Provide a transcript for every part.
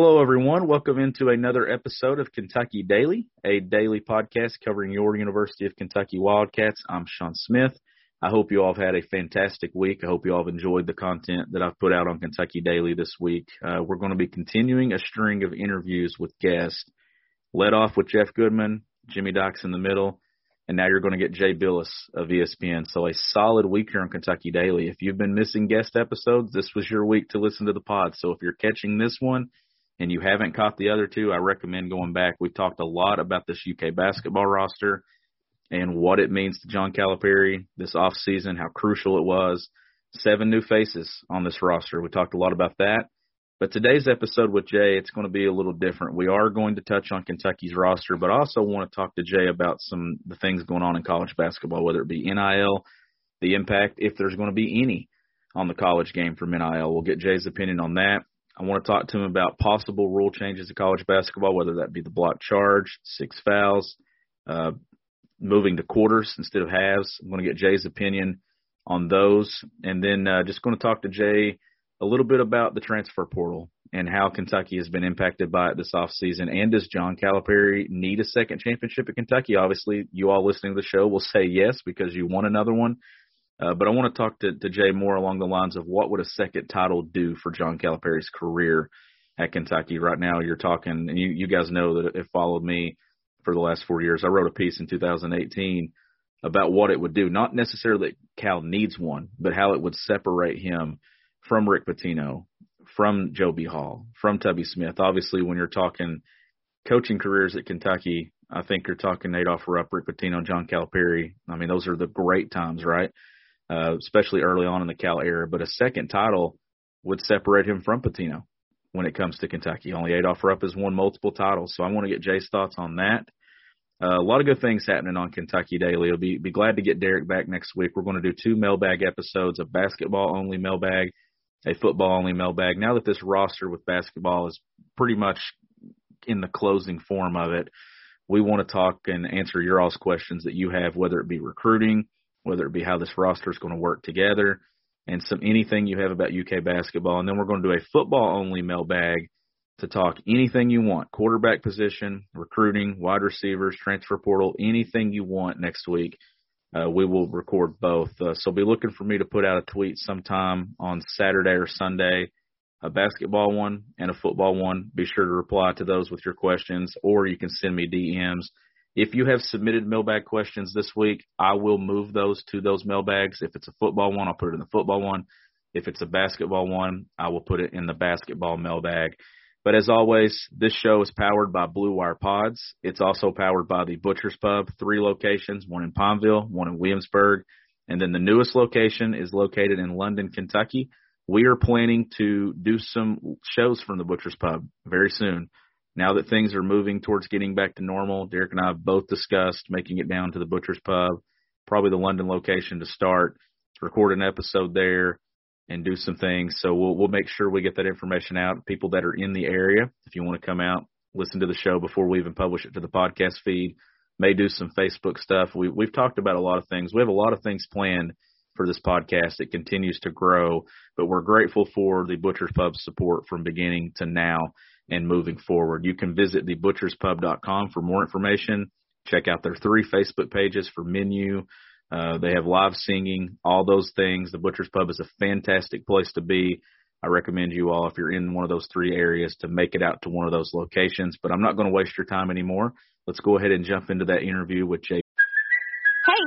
Hello, everyone. Welcome into another episode of Kentucky Daily, a daily podcast covering your University of Kentucky Wildcats. I'm Sean Smith. I hope you all have had a fantastic week. I hope you all have enjoyed the content that I've put out on Kentucky Daily this week. Uh, we're going to be continuing a string of interviews with guests, led off with Jeff Goodman, Jimmy Dykes in the middle, and now you're going to get Jay Bilas of ESPN. So a solid week here on Kentucky Daily. If you've been missing guest episodes, this was your week to listen to the pod. So if you're catching this one, and you haven't caught the other two, I recommend going back. We talked a lot about this UK basketball roster and what it means to John Calipari this off season, how crucial it was. Seven new faces on this roster. We talked a lot about that. But today's episode with Jay, it's going to be a little different. We are going to touch on Kentucky's roster, but I also want to talk to Jay about some the things going on in college basketball, whether it be NIL, the impact, if there's going to be any on the college game from NIL. We'll get Jay's opinion on that. I want to talk to him about possible rule changes in college basketball, whether that be the block charge, six fouls, uh, moving to quarters instead of halves. I'm going to get Jay's opinion on those, and then uh, just going to talk to Jay a little bit about the transfer portal and how Kentucky has been impacted by it this offseason. And does John Calipari need a second championship at Kentucky? Obviously, you all listening to the show will say yes because you want another one. Uh, but I want to talk to, to Jay more along the lines of what would a second title do for John Calipari's career at Kentucky. Right now, you're talking, and you, you guys know that it followed me for the last four years. I wrote a piece in 2018 about what it would do, not necessarily that Cal needs one, but how it would separate him from Rick Pitino, from Joe B. Hall, from Tubby Smith. Obviously, when you're talking coaching careers at Kentucky, I think you're talking Adolph Rupp, Rick Pitino, John Calipari. I mean, those are the great times, right? Uh, especially early on in the Cal era. But a second title would separate him from Pitino when it comes to Kentucky. Only Adolph Rupp has won multiple titles, so I want to get Jay's thoughts on that. Uh, a lot of good things happening on Kentucky Daily. I'll be be glad to get Derek back next week. We're going to do two mailbag episodes: a basketball only mailbag, a football only mailbag. Now that this roster with basketball is pretty much in the closing form of it, we want to talk and answer your all's questions that you have, whether it be recruiting, whether it be how this roster is going to work together and some anything you have about UK basketball. And then we're going to do a football only mailbag to talk anything you want quarterback position, recruiting, wide receivers, transfer portal, anything you want next week. Uh, we will record both. Uh, so be looking for me to put out a tweet sometime on Saturday or Sunday, a basketball one and a football one. Be sure to reply to those with your questions, or you can send me DMs if you have submitted mailbag questions this week, I will move those to those mailbags. If it's a football one, I'll put it in the football one. If it's a basketball one, I will put it in the basketball mailbag. But as always, this show is powered by Blue Wire Pods. It's also powered by the Butcher's Pub, three locations, one in Pineville, one in Williamsburg, and then the newest location is located in London, Kentucky. We are planning to do some shows from the Butcher's Pub very soon now that things are moving towards getting back to normal, Derek and I have both discussed making it down to the Butcher's Pub, probably the London location to start, record an episode there, and do some things. So we'll we'll make sure we get that information out. People that are in the area, if you want to come out, listen to the show before we even publish it to the podcast feed, may do some Facebook stuff. We we've talked about a lot of things. We have a lot of things planned for this podcast. It continues to grow, but we're grateful for the Butcher's Pub support from beginning to now and moving forward. You can visit thebutcherspub.com for more information. Check out their three Facebook pages for menu. Uh, they have live singing, all those things. The Butcher's Pub is a fantastic place to be. I recommend you all, if you're in one of those three areas, to make it out to one of those locations. But I'm not going to waste your time anymore. Let's go ahead and jump into that interview with Jay.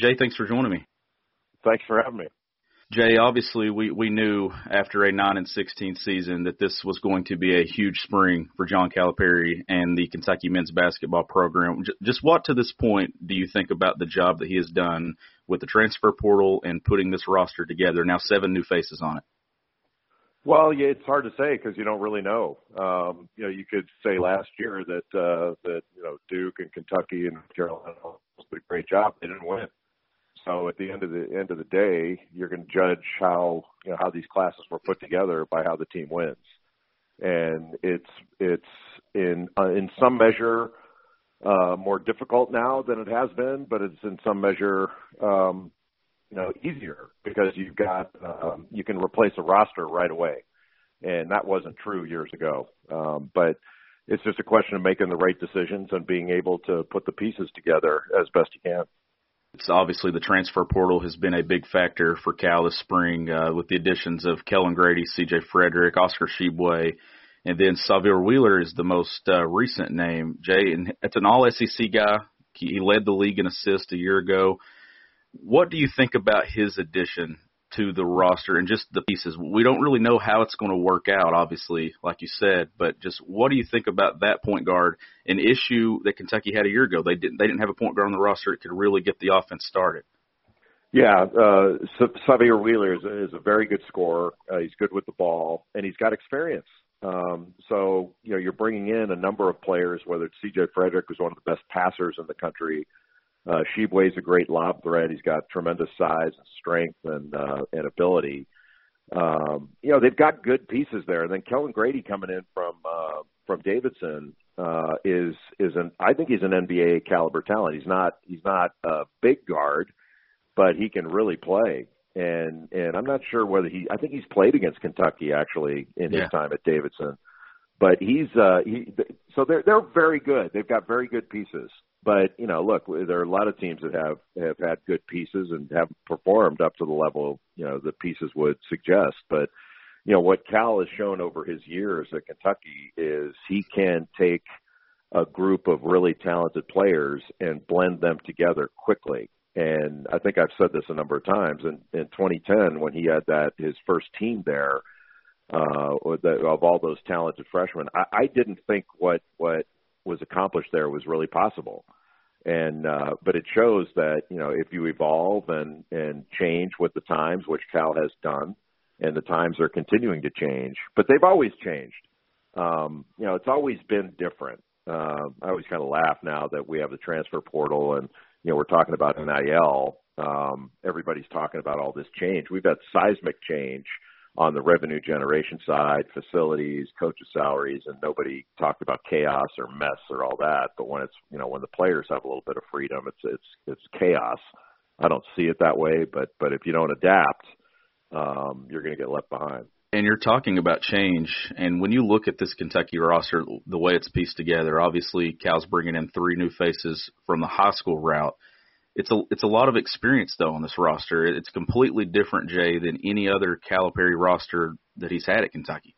Jay, thanks for joining me. Thanks for having me. Jay, obviously we, we knew after a 9 and 16 season that this was going to be a huge spring for John Calipari and the Kentucky men's basketball program. Just what to this point do you think about the job that he has done with the transfer portal and putting this roster together? Now seven new faces on it. Well, yeah, it's hard to say because you don't really know. Um, you know, you could say last year that uh, that you know Duke and Kentucky and Carolina did a great job. They didn't win. So at the end of the end of the day, you're going to judge how you know how these classes were put together by how the team wins, and it's it's in uh, in some measure uh, more difficult now than it has been, but it's in some measure um, you know easier because you've got um, you can replace a roster right away, and that wasn't true years ago. Um, but it's just a question of making the right decisions and being able to put the pieces together as best you can. It's obviously the transfer portal has been a big factor for Cal this spring uh, with the additions of Kellan Grady, C.J. Frederick, Oscar Tshiebwe, and then Sahvir Wheeler is the most uh, recent name. Jay, and it's an All SEC guy. He led the league in assists a year ago. What do you think about his addition to the roster and just the pieces? We don't really know how it's going to work out, obviously, like you said, but just what do you think about that point guard? An issue that Kentucky had a year ago. They didn't they didn't have a point guard on the roster that could really get the offense started. Yeah, uh, Sahvir Wheeler is, is a very good scorer. Uh, he's good with the ball, and he's got experience. Um, so you know you're bringing in a number of players, whether it's C.J. Frederick, who's one of the best passers in the country, uh, Tshiebwe's a great lob threat. He's got tremendous size and strength and uh, and ability. Um, you know they've got good pieces there. And then Kellan Grady coming in from uh, from Davidson uh, is is an I think he's an NBA caliber talent. He's not he's not a big guard, but he can really play. And and I'm not sure whether he I think he's played against Kentucky actually in his time at Davidson. But he's uh he so they're they're very good. They've got very good pieces. But you know, look, there are a lot of teams that have have had good pieces and have performed up to the level you know the pieces would suggest. But you know what Cal has shown over his years at Kentucky is he can take a group of really talented players and blend them together quickly. And I think I've said this a number of times. In, in 2010, when he had that his first team there, uh, of all those talented freshmen, I, I didn't think what what was accomplished there was really possible and uh, but it shows that you know if you evolve and and change with the times, which Cal has done, and the times are continuing to change, but they've always changed. Um, you know, it's always been different. Uh, I always kind of laugh now that we have the transfer portal and you know we're talking about NIL. Um, everybody's talking about all this change. We've had seismic change on the revenue generation side, facilities, coaches' salaries, and nobody talked about chaos or mess or all that. But when it's you know when the players have a little bit of freedom, it's it's it's chaos. I don't see it that way, but but if you don't adapt, um, you're going to get left behind. And you're talking about change, and when you look at this Kentucky roster, the way it's pieced together, obviously Cal's bringing in three new faces from the high school route it's a it's a lot of experience though on this roster. It's completely different, Jay, than any other Calipari roster that he's had at Kentucky.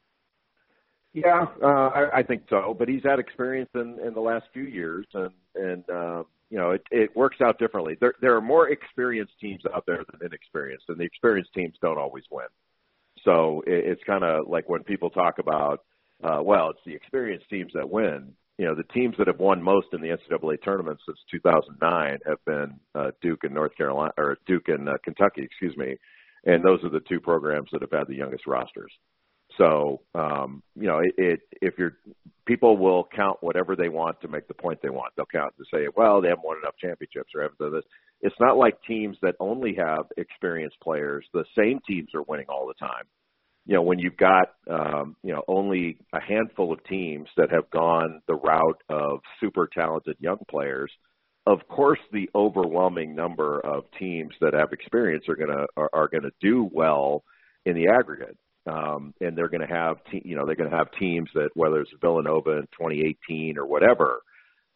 Yeah, uh, I, I think so. But he's had experience in in the last few years, and and uh, you know it it works out differently. There there are more experienced teams out there than inexperienced, and the experienced teams don't always win. So it, it's kind of like when people talk about, uh, well, it's the experienced teams that win you know, the teams that have won most in the NCAA tournament since 2009 have been uh, Duke and North Carolina, or Duke and uh, Kentucky, excuse me, and those are the two programs that have had the youngest rosters. So, um, you know, it, it, if you're people will count whatever they want to make the point they want. They'll count to say, well, they haven't won enough championships or haven't done this. It's not like teams that only have experienced players. The same teams are winning all the time you know, when you've got, um, you know, only a handful of teams that have gone the route of super talented young players, of course, the overwhelming number of teams that have experience are gonna are, are gonna do well in the aggregate, um, and they're gonna have, te- you know, they're gonna have teams that whether it's Villanova in 2018 or whatever,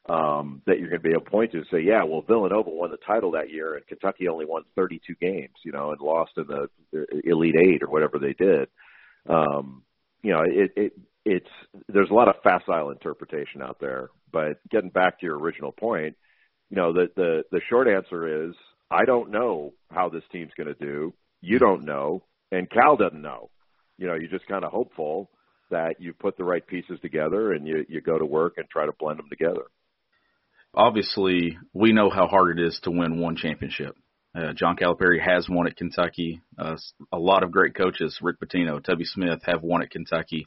um, that you're going to be able to point to and say, yeah, well, Villanova won the title that year, and Kentucky only won 32 games, you know, and lost in the Elite Eight or whatever they did. Um, you know, it, it it's there's a lot of facile interpretation out there. But getting back to your original point, you know, the the the short answer is I don't know how this team's going to do. You don't know, and Cal doesn't know. You know, you're just kind of hopeful that you put the right pieces together and you you go to work and try to blend them together obviously we know how hard it is to win one championship. Uh, John Calipari has won at Kentucky. Uh, a lot of great coaches, Rick Pitino, Tubby Smith, have won at Kentucky.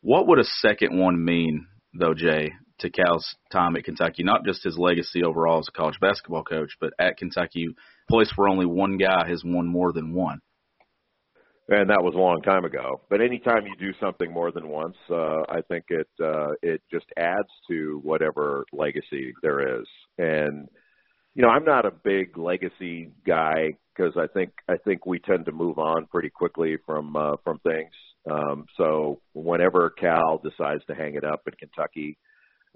What would a second one mean, though, Jay, to Cal's time at Kentucky? Not just his legacy overall as a college basketball coach, but at Kentucky, place where only one guy has won more than one. And that was a long time ago. But anytime you do something more than once, uh, I think it uh, it just adds to whatever legacy there is. And you know, I'm not a big legacy guy because I think I think we tend to move on pretty quickly from uh, from things. Um, so whenever Cal decides to hang it up in Kentucky,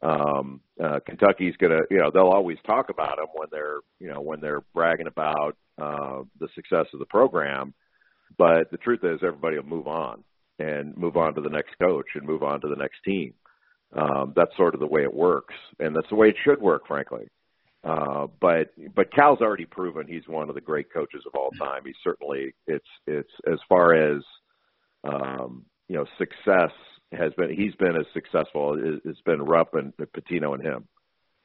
um, uh, Kentucky's gonna, you know, they'll always talk about him when they're, you know, when they're bragging about uh, the success of the program. But the truth is, everybody will move on and move on to the next coach and move on to the next team. Um, that's sort of the way it works, and that's the way it should work, frankly. Uh, but but Cal's already proven he's one of the great coaches of all time. He's certainly it's it's as far as um, you know success has been. He's been as successful. It's been Rupp and Pitino and him,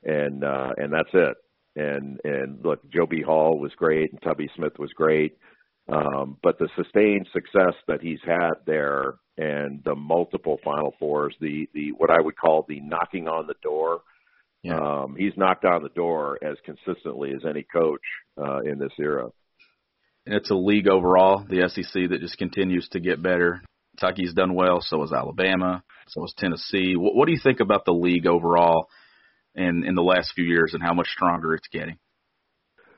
and uh, and that's it. And and look, Joe B. Hall was great, and Tubby Smith was great. Um, but the sustained success that he's had there, and the multiple Final Fours, the the what I would call the knocking on the door yeah. Um, he's knocked on the door as consistently as any coach uh, in this era. And it's a league overall, the SEC, that just continues to get better. Kentucky's done well, so has Alabama, so has Tennessee. What, what do you think about the league overall in in the last few years and how much stronger it's getting?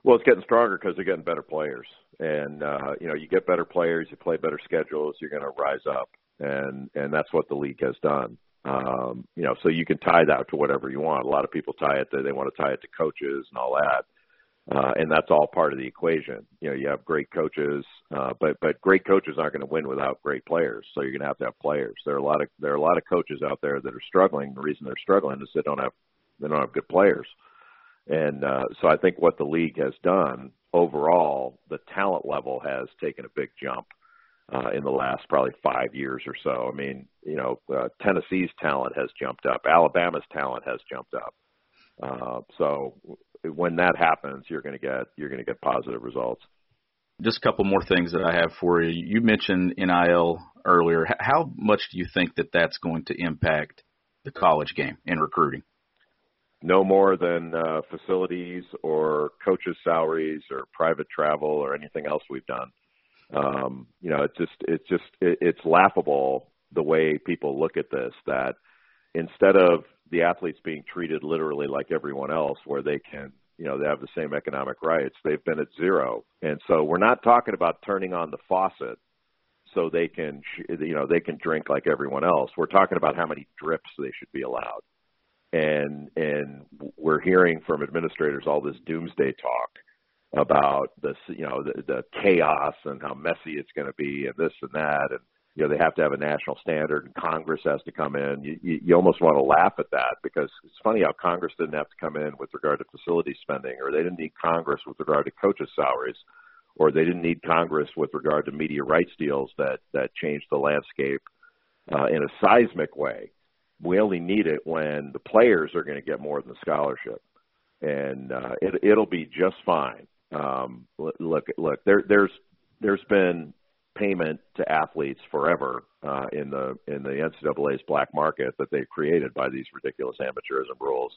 Well, it's getting stronger because they're getting better players, and uh, you know, you get better players, you play better schedules, you're going to rise up, and and that's what the league has done. Um, you know, so you can tie that to whatever you want. A lot of people tie it to they want to tie it to coaches and all that. Uh, and that's all part of the equation. You know, you have great coaches, uh, but but great coaches aren't going to win without great players. So you're going to have to have players. There are a lot of there are a lot of coaches out there that are struggling. The reason they're struggling is they don't have they don't have good players. And uh, so I think what the league has done overall, the talent level has taken a big jump uh, in the last probably five years or so. I mean, you know, uh, Tennessee's talent has jumped up, Alabama's talent has jumped up. Uh, so when that happens, you're going to get you're going to get positive results. Just a couple more things that I have for you. You mentioned NIL earlier. How much do you think that that's going to impact the college game in recruiting? No more than uh, facilities or coaches' salaries or private travel or anything else we've done. Um, you know, it's just it's just it, it's laughable the way people look at this. That instead of the athletes being treated literally like everyone else, where they can you know they have the same economic rights, they've been at zero. And so we're not talking about turning on the faucet so they can you know they can drink like everyone else. We're talking about how many drips they should be allowed. And and we're hearing from administrators all this doomsday talk about the you know the, the chaos and how messy it's going to be and this and that and you know they have to have a national standard and Congress has to come in. You, you, you almost want to laugh at that because it's funny how Congress didn't have to come in with regard to facility spending, or they didn't need Congress with regard to coaches' salaries, or they didn't need Congress with regard to media rights deals that that changed the landscape uh, in a seismic way. We only need it when the players are going to get more than the scholarship, and uh, it, it'll be just fine um, look, look, there, there's there's been payment to athletes forever uh, in the in the NCAA's black market that they've created by these ridiculous amateurism rules.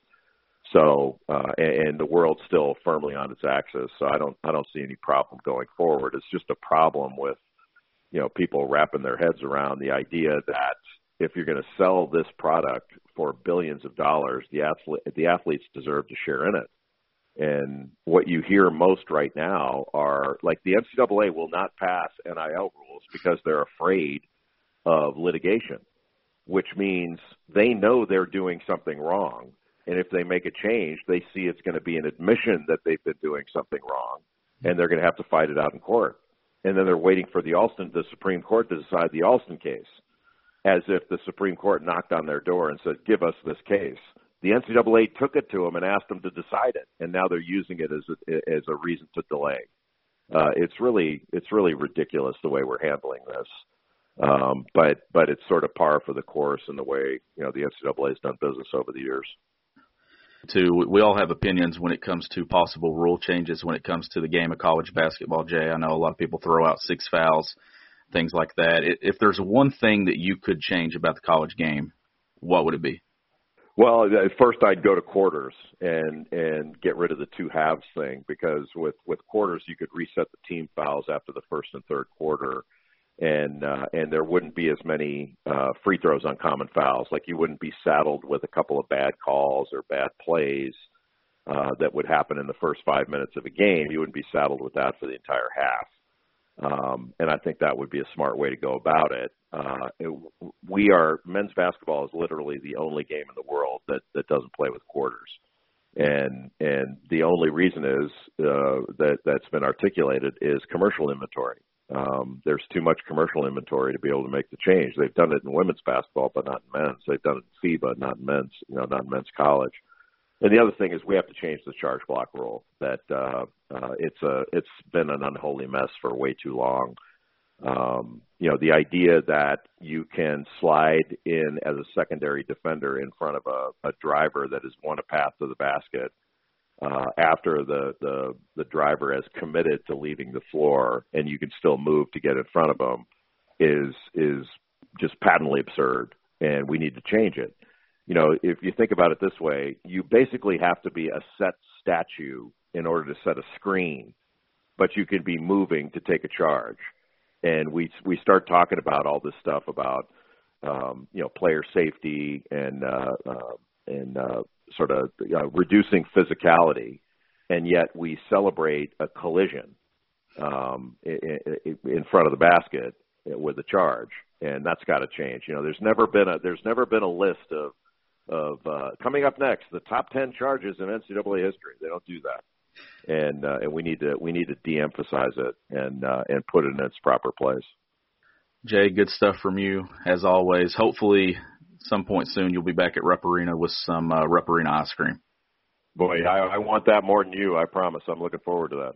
So, uh, and, and the world's still firmly on its axis. So I don't I don't see any problem going forward. It's just a problem with you know people wrapping their heads around the idea that if you're going to sell this product for billions of dollars, the athlete the athletes deserve to share in it. And what you hear most right now are like the NCAA will not pass NIL rules because they're afraid of litigation, which means they know they're doing something wrong. And if they make a change, they see it's going to be an admission that they've been doing something wrong, and they're going to have to fight it out in court. And then they're waiting for the Alston, the Supreme Court to decide the Alston case, as if the Supreme Court knocked on their door and said, "Give us this case." the NCAA took it to them and asked them to decide it, and now they're using it as a, as a reason to delay. Uh, it's really it's really ridiculous the way we're handling this, um, but but it's sort of par for the course in the way you know the NCAA has done business over the years. to we all have opinions when it comes to possible rule changes when it comes to the game of college basketball. Jay, I know a lot of people throw out six fouls, things like that. If there's one thing that you could change about the college game, what would it be? Well, first I'd go to quarters and and get rid of the two halves thing because with with quarters you could reset the team fouls after the first and third quarter, and uh, and there wouldn't be as many uh, free throws on common fouls. Like you wouldn't be saddled with a couple of bad calls or bad plays uh, that would happen in the first five minutes of a game. You wouldn't be saddled with that for the entire half. Um, and I think that would be a smart way to go about it. Uh, it, we are men's basketball is literally the only game in the world that that doesn't play with quarters, and and the only reason is uh, that that's been articulated is commercial inventory. Um, there's too much commercial inventory to be able to make the change. They've done it in women's basketball, but not in men's. They've done it in FIBA, not in men's, you know, not in men's college. And the other thing is we have to change the charge block rule. That uh, uh, it's a it's been an unholy mess for way too long. Um, you know, the idea that you can slide in as a secondary defender in front of a, a driver that has won a path to the basket uh, after the, the the driver has committed to leaving the floor, and you can still move to get in front of them, is is just patently absurd, and we need to change it. You know, if you think about it this way, you basically have to be a set statue in order to set a screen, but you can be moving to take a charge and we we start talking about all this stuff about um, you know player safety and uh, uh, and uh, sort of uh, reducing physicality, and yet we celebrate a collision um, in, in front of the basket with a charge, and that's got to change. You know, there's never been a there's never been a list of of uh, coming up next the top ten charges in NCAA history. They don't do that and uh, and we need to we need to de-emphasize it and uh, and put it in its proper place. Jay, good stuff from you as always. Hopefully, some point soon you'll be back at Rupp Arena with some uh, Rupp Arena ice cream. Boy, I, I want that more than you. I promise. I'm looking forward to that.